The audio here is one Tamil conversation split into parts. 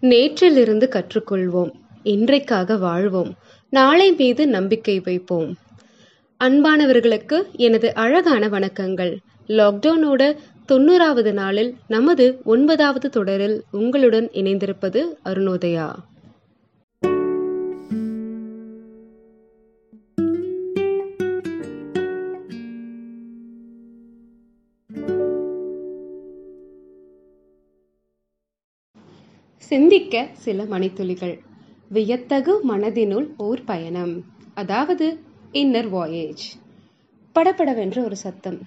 நேற்றிலிருந்து கற்றுக்கொள்வோம். இன்றைக்காக வாழ்வோம். நாளை மீது நம்பிக்கை வைப்போம். அன்பானவர்களுக்கு எனது அழகான வணக்கங்கள். லாக்டவுனோட தொண்ணூறாவது நாளில் நமது ஒன்பதாவது தொடரில் உங்களுடன் இணைந்திருப்பது அருணோதயா. சிந்திக்க சில மணித்துளிகள். வியத்தகு மனதினுள் ஓர் பயணம். அதாவது இன்னர் வாயேஜ் படப்படவென்று ஒரு சத்தம்.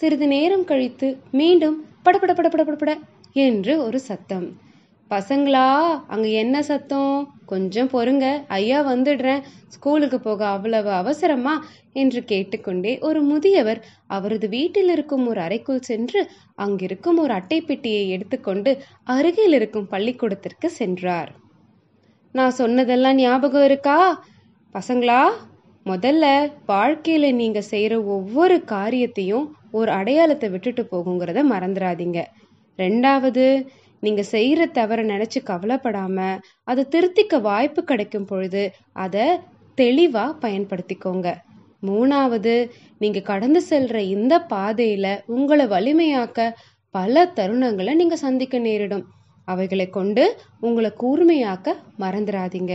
சிறிது நேரம் கழித்து மீண்டும் படபட படபட படபட என்று ஒரு சத்தம். பசங்களா அங்கே என்ன சத்தம்? கொஞ்சம் பொறுங்க. ஐயா வந்துடுறேன். ஸ்கூலுக்கு போக அவ்வளவு அவசரமா? என்று கேட்டுக்கொண்டே ஒரு முதியவர் அவரது வீட்டில் இருக்கும் ஒரு அறைக்குள் சென்று அங்கிருக்கும் ஒரு அட்டை பெட்டியை எடுத்துக்கொண்டு அருகில் இருக்கும் பள்ளிக்கூடத்திற்கு சென்றார். நான் சொன்னதெல்லாம் ஞாபகம் இருக்கா? பசங்களா முதல்ல வாழ்க்கையில நீங்க செய்யற ஒவ்வொரு காரியத்தையும் ஒரு அடையாளத்தை விட்டுட்டு போகுங்கிறத மறந்துடாதீங்க ரெண்டாவது நீங்க செய்யற தவறை நினைச்சு கவலைப்படாம அதை திருத்திக்க வாய்ப்பு கிடைக்கும் பொழுது அதை தெளிவா பயன்படுத்திக்கோங்க. மூணாவது நீங்க கடந்து செல்ற இந்த பாதையில உங்களை வலிமையாக்க பல தருணங்களை நீங்க சந்திக்க நேரிடும். அவைகளை கொண்டு உங்களை கூர்மையாக்க மறந்துடாதீங்க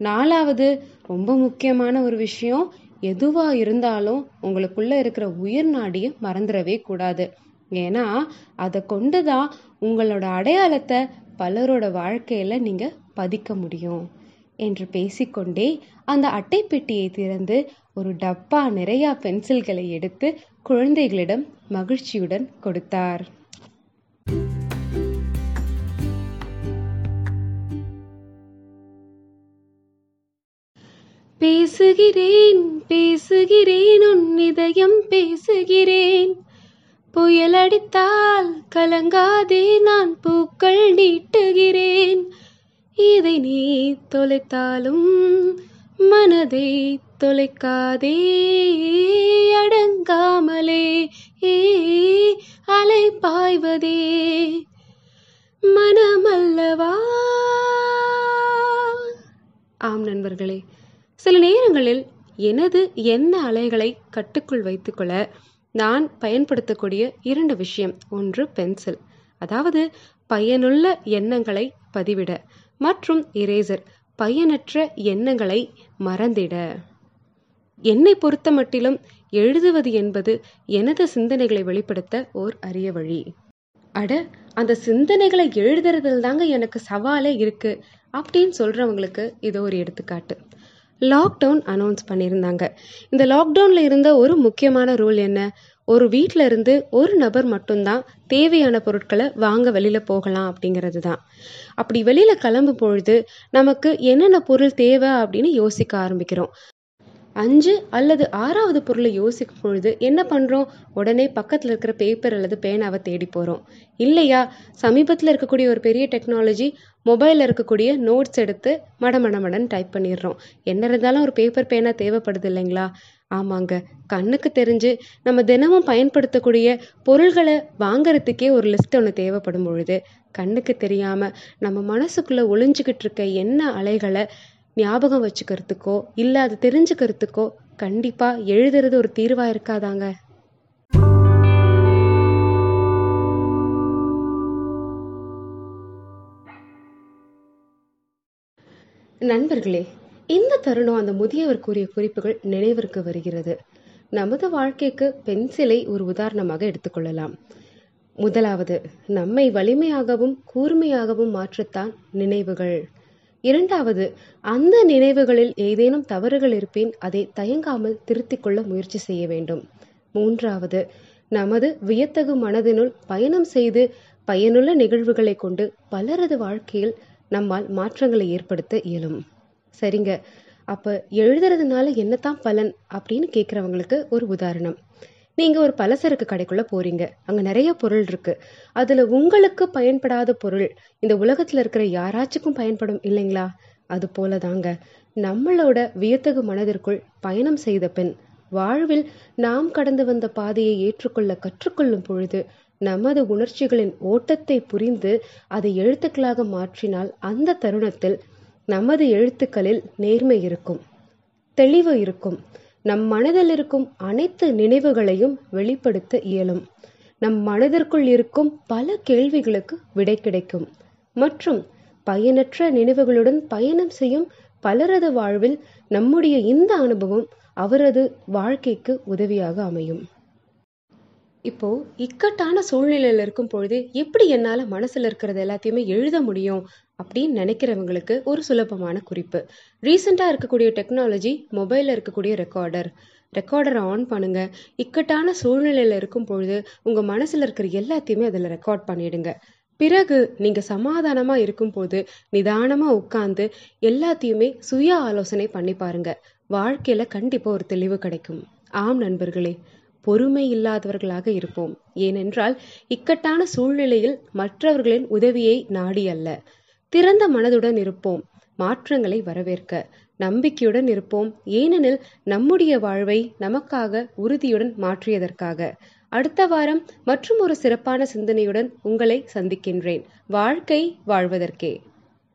நாலாவது ரொம்ப முக்கியமான ஒரு விஷயம் எதுவா இருந்தாலும் உங்களுக்குள்ள இருக்கிற உயிர் நாடியை மறந்துடவே கூடாது. ஏன்னா அதை கொண்டுதான் உங்களோட அடையாளத்தை பலரோட வாழ்க்கையில நீங்கள் பதிக்க முடியும் என்று பேசிக்கொண்டே அந்த அட்டை பெட்டியை திறந்து ஒரு டப்பா நிறையா பென்சில்களை எடுத்து குழந்தைகளிடம் மகிழ்ச்சியுடன் கொடுத்தார். பேசுகிறேன் பேசுகிறேன் உன் இதயம் பேசுகிறேன். புயல் அடித்தால் கலங்காதே நான் பூக்கள் நீட்டுகிறேன். இதை நீ தொலைத்தாலும் மனதை தொலைக்காதே அடங்காமலே ஏ அலை பாய்வதே. மனமல்லவா? ஆம் நண்பர்களே சில நேரங்களில் எனது எண்ண அலைகளை கட்டுக்குள் வைத்துக்கொள்ள நான் பயன்படுத்தக்கூடிய இரண்டு விஷயம். ஒன்று பென்சில். அதாவது பயனுள்ள எண்ணங்களை பதிவிட மற்றும் இரேசர் பயனற்ற எண்ணங்களை மறந்திட. என்னை பொறுத்த மட்டிலும் எழுதுவது என்பது எனது சிந்தனைகளை வெளிப்படுத்த ஓர் அரிய வழி. அட அந்த சிந்தனைகளை எழுதுறதுல தாங்க எனக்கு சவாலே இருக்கு. அப்படின்னு சொல்றவங்களுக்கு இது ஒரு எடுத்துக்காட்டு. லாக்டவுன் அனௌன்ஸ் பண்ணியிருந்தாங்க. இந்த லாக்டவுனில் இருந்த ஒரு முக்கியமான ரூல் என்ன? ஒரு வீட்டில் இருந்து ஒரு நபர் மட்டும்தான் தேவையான பொருட்களை வாங்க வெளியில் போகலாம் அப்படிங்கிறது தான். அப்படி வெளியில் கிளம்பும் பொழுது நமக்கு என்னென்ன பொருள் தேவை அப்படின்னு யோசிக்க ஆரம்பிக்கிறோம். அஞ்சு அல்லது ஆறாவது பொருளை யோசிக்கும் பொழுது என்ன பண்ணுறோம் உடனே பக்கத்தில் இருக்கிற பேப்பர் அல்லது பேனாவை தேடி போகிறோம் இல்லையா? சமீபத்தில் இருக்கக்கூடிய ஒரு பெரிய டெக்னாலஜி மொபைலில் இருக்கக்கூடிய நோட்ஸ் எடுத்து மடமடமடன் டைப் பண்ணிடுறோம். என்ன இருந்தாலும் ஒரு பேப்பர் பேனா தேவைப்படுது இல்லைங்களா? ஆமாங்க. கண்ணுக்கு தெரிஞ்சு நம்ம தினமும் பயன்படுத்தக்கூடிய பொருள்களை வாங்கறதுக்கே ஒரு லிஸ்ட் ஒன்று தேவைப்படும் பொழுது கண்ணுக்கு தெரியாமல் நம்ம மனசுக்குள்ளே ஒளிஞ்சுக்கிட்டு இருக்க என்ன அலைகளை ஞாபகம் வச்சுக்கிறதுக்கோ இல்லை அது தெரிஞ்சுக்கிறதுக்கோ கண்டிப்பாக எழுதுறது ஒரு தீர்வாக இருக்காதாங்க. நண்பர்களே இந்த தருணம் அந்த முதியவர் கூறிய குறிப்புகள் நினைவிற்கு வருகிறது. நமது வாழ்க்கைக்கு பென்சிலை ஒரு உதாரணமாக எடுத்துக்கொள்ளலாம் முதலாவது நம்மை வலிமையாகவும் கூர்மையாகவும் மாற்றத்தான் நினைவுகள். இரண்டாவது அந்த நினைவுகளில் ஏதேனும் தவறுகள் இருப்பின் அதை தயங்காமல் திருத்திக் கொள்ள முயற்சி செய்ய வேண்டும். மூன்றாவது நமது வியத்தகு மனதினுள் பயணம் செய்து பயனுள்ள நிகழ்வுகளை கொண்டு பலரது வாழ்க்கையில் நம்மால் மாற்றங்களை ஏற்படுத்த இயலும். சரிங்க. அப்ப எழுதுறதுனால என்னத்தான் பலன் அப்படின்னு கேட்குறவங்களுக்கு ஒரு உதாரணம். நீங்க ஒரு பலசரக்கு கடைக்குள்ள போறீங்க. அங்க நிறைய பொருள் இருக்கு. அதுல உங்களுக்கு பயன்படாத பொருள் இந்த உலகத்துல இருக்கிற யாராச்சுக்கும் பயன்படும் இல்லைங்களா? அது போலதாங்க. நம்மளோட வியத்தகு மனதிற்குள் பயணம் செய்த பின் வாழ்வில் நாம் கடந்து வந்த பாதையை ஏற்றுக்கொள்ள கற்றுக்கொள்ளும் பொழுது நமது உணர்ச்சிகளின் ஓட்டத்தை புரிந்து அதை எழுத்துக்களாக மாற்றினால் அந்த தருணத்தில் நமது எழுத்துக்களில் நேர்மை இருக்கும் தெளிவு இருக்கும். நம் மனதில் இருக்கும் அனைத்து நினைவுகளையும் வெளிப்படுத்த இயலும். நம் மனதிற்குள் இருக்கும் பல கேள்விகளுக்கு விடை கிடைக்கும். மற்றும் பயனற்ற நினைவுகளுடன் பயணம் செய்யும் பலரது வாழ்வில் நம்முடைய இந்த அனுபவம் அவரது வாழ்க்கைக்கு உதவியாக அமையும். இப்போ இக்கட்டான சூழ்நிலையில் இருக்கும் பொழுது எப்படி என்னால் மனசில் இருக்கிறது எல்லாத்தையுமே எழுத முடியும் அப்படின்னு நினைக்கிறவங்களுக்கு ஒரு சுலபமான குறிப்பு. ரீசெண்டாக இருக்கக்கூடிய டெக்னாலஜி மொபைலில் இருக்கக்கூடிய ரெக்கார்டர் ரெக்கார்டரை ஆன் பண்ணுங்க. இக்கட்டான சூழ்நிலையில் இருக்கும் பொழுது உங்கள் மனசில் இருக்கிற எல்லாத்தையுமே அதில் ரெக்கார்ட் பண்ணிடுங்க. பிறகு நீங்கள் சமாதானமாக இருக்கும்போது நிதானமாக உட்காந்து எல்லாத்தையுமே சுய ஆலோசனை பண்ணி பாருங்க. வாழ்க்கையில கண்டிப்பாக ஒரு தெளிவு கிடைக்கும். ஆம் நண்பர்களே பொறுமை இல்லாதவர்களாக இருப்போம். ஏனென்றால் இக்கட்டான சூழ்நிலையில் மற்றவர்களின் உதவியை நாடி அல்ல. திறந்த மனதுடன் இருப்போம். மாற்றங்களை வரவேற்க. நம்பிக்கையுடன் இருப்போம். ஏனெனில் நம்முடைய வாழ்வை நமக்காக உறுதியுடன் மாற்றியதற்காக. அடுத்த வாரம் மற்றும் ஒரு சிறப்பான சிந்தனையுடன் உங்களை சந்திக்கின்றேன். வாழ்க்கை வாழ்வதற்கே.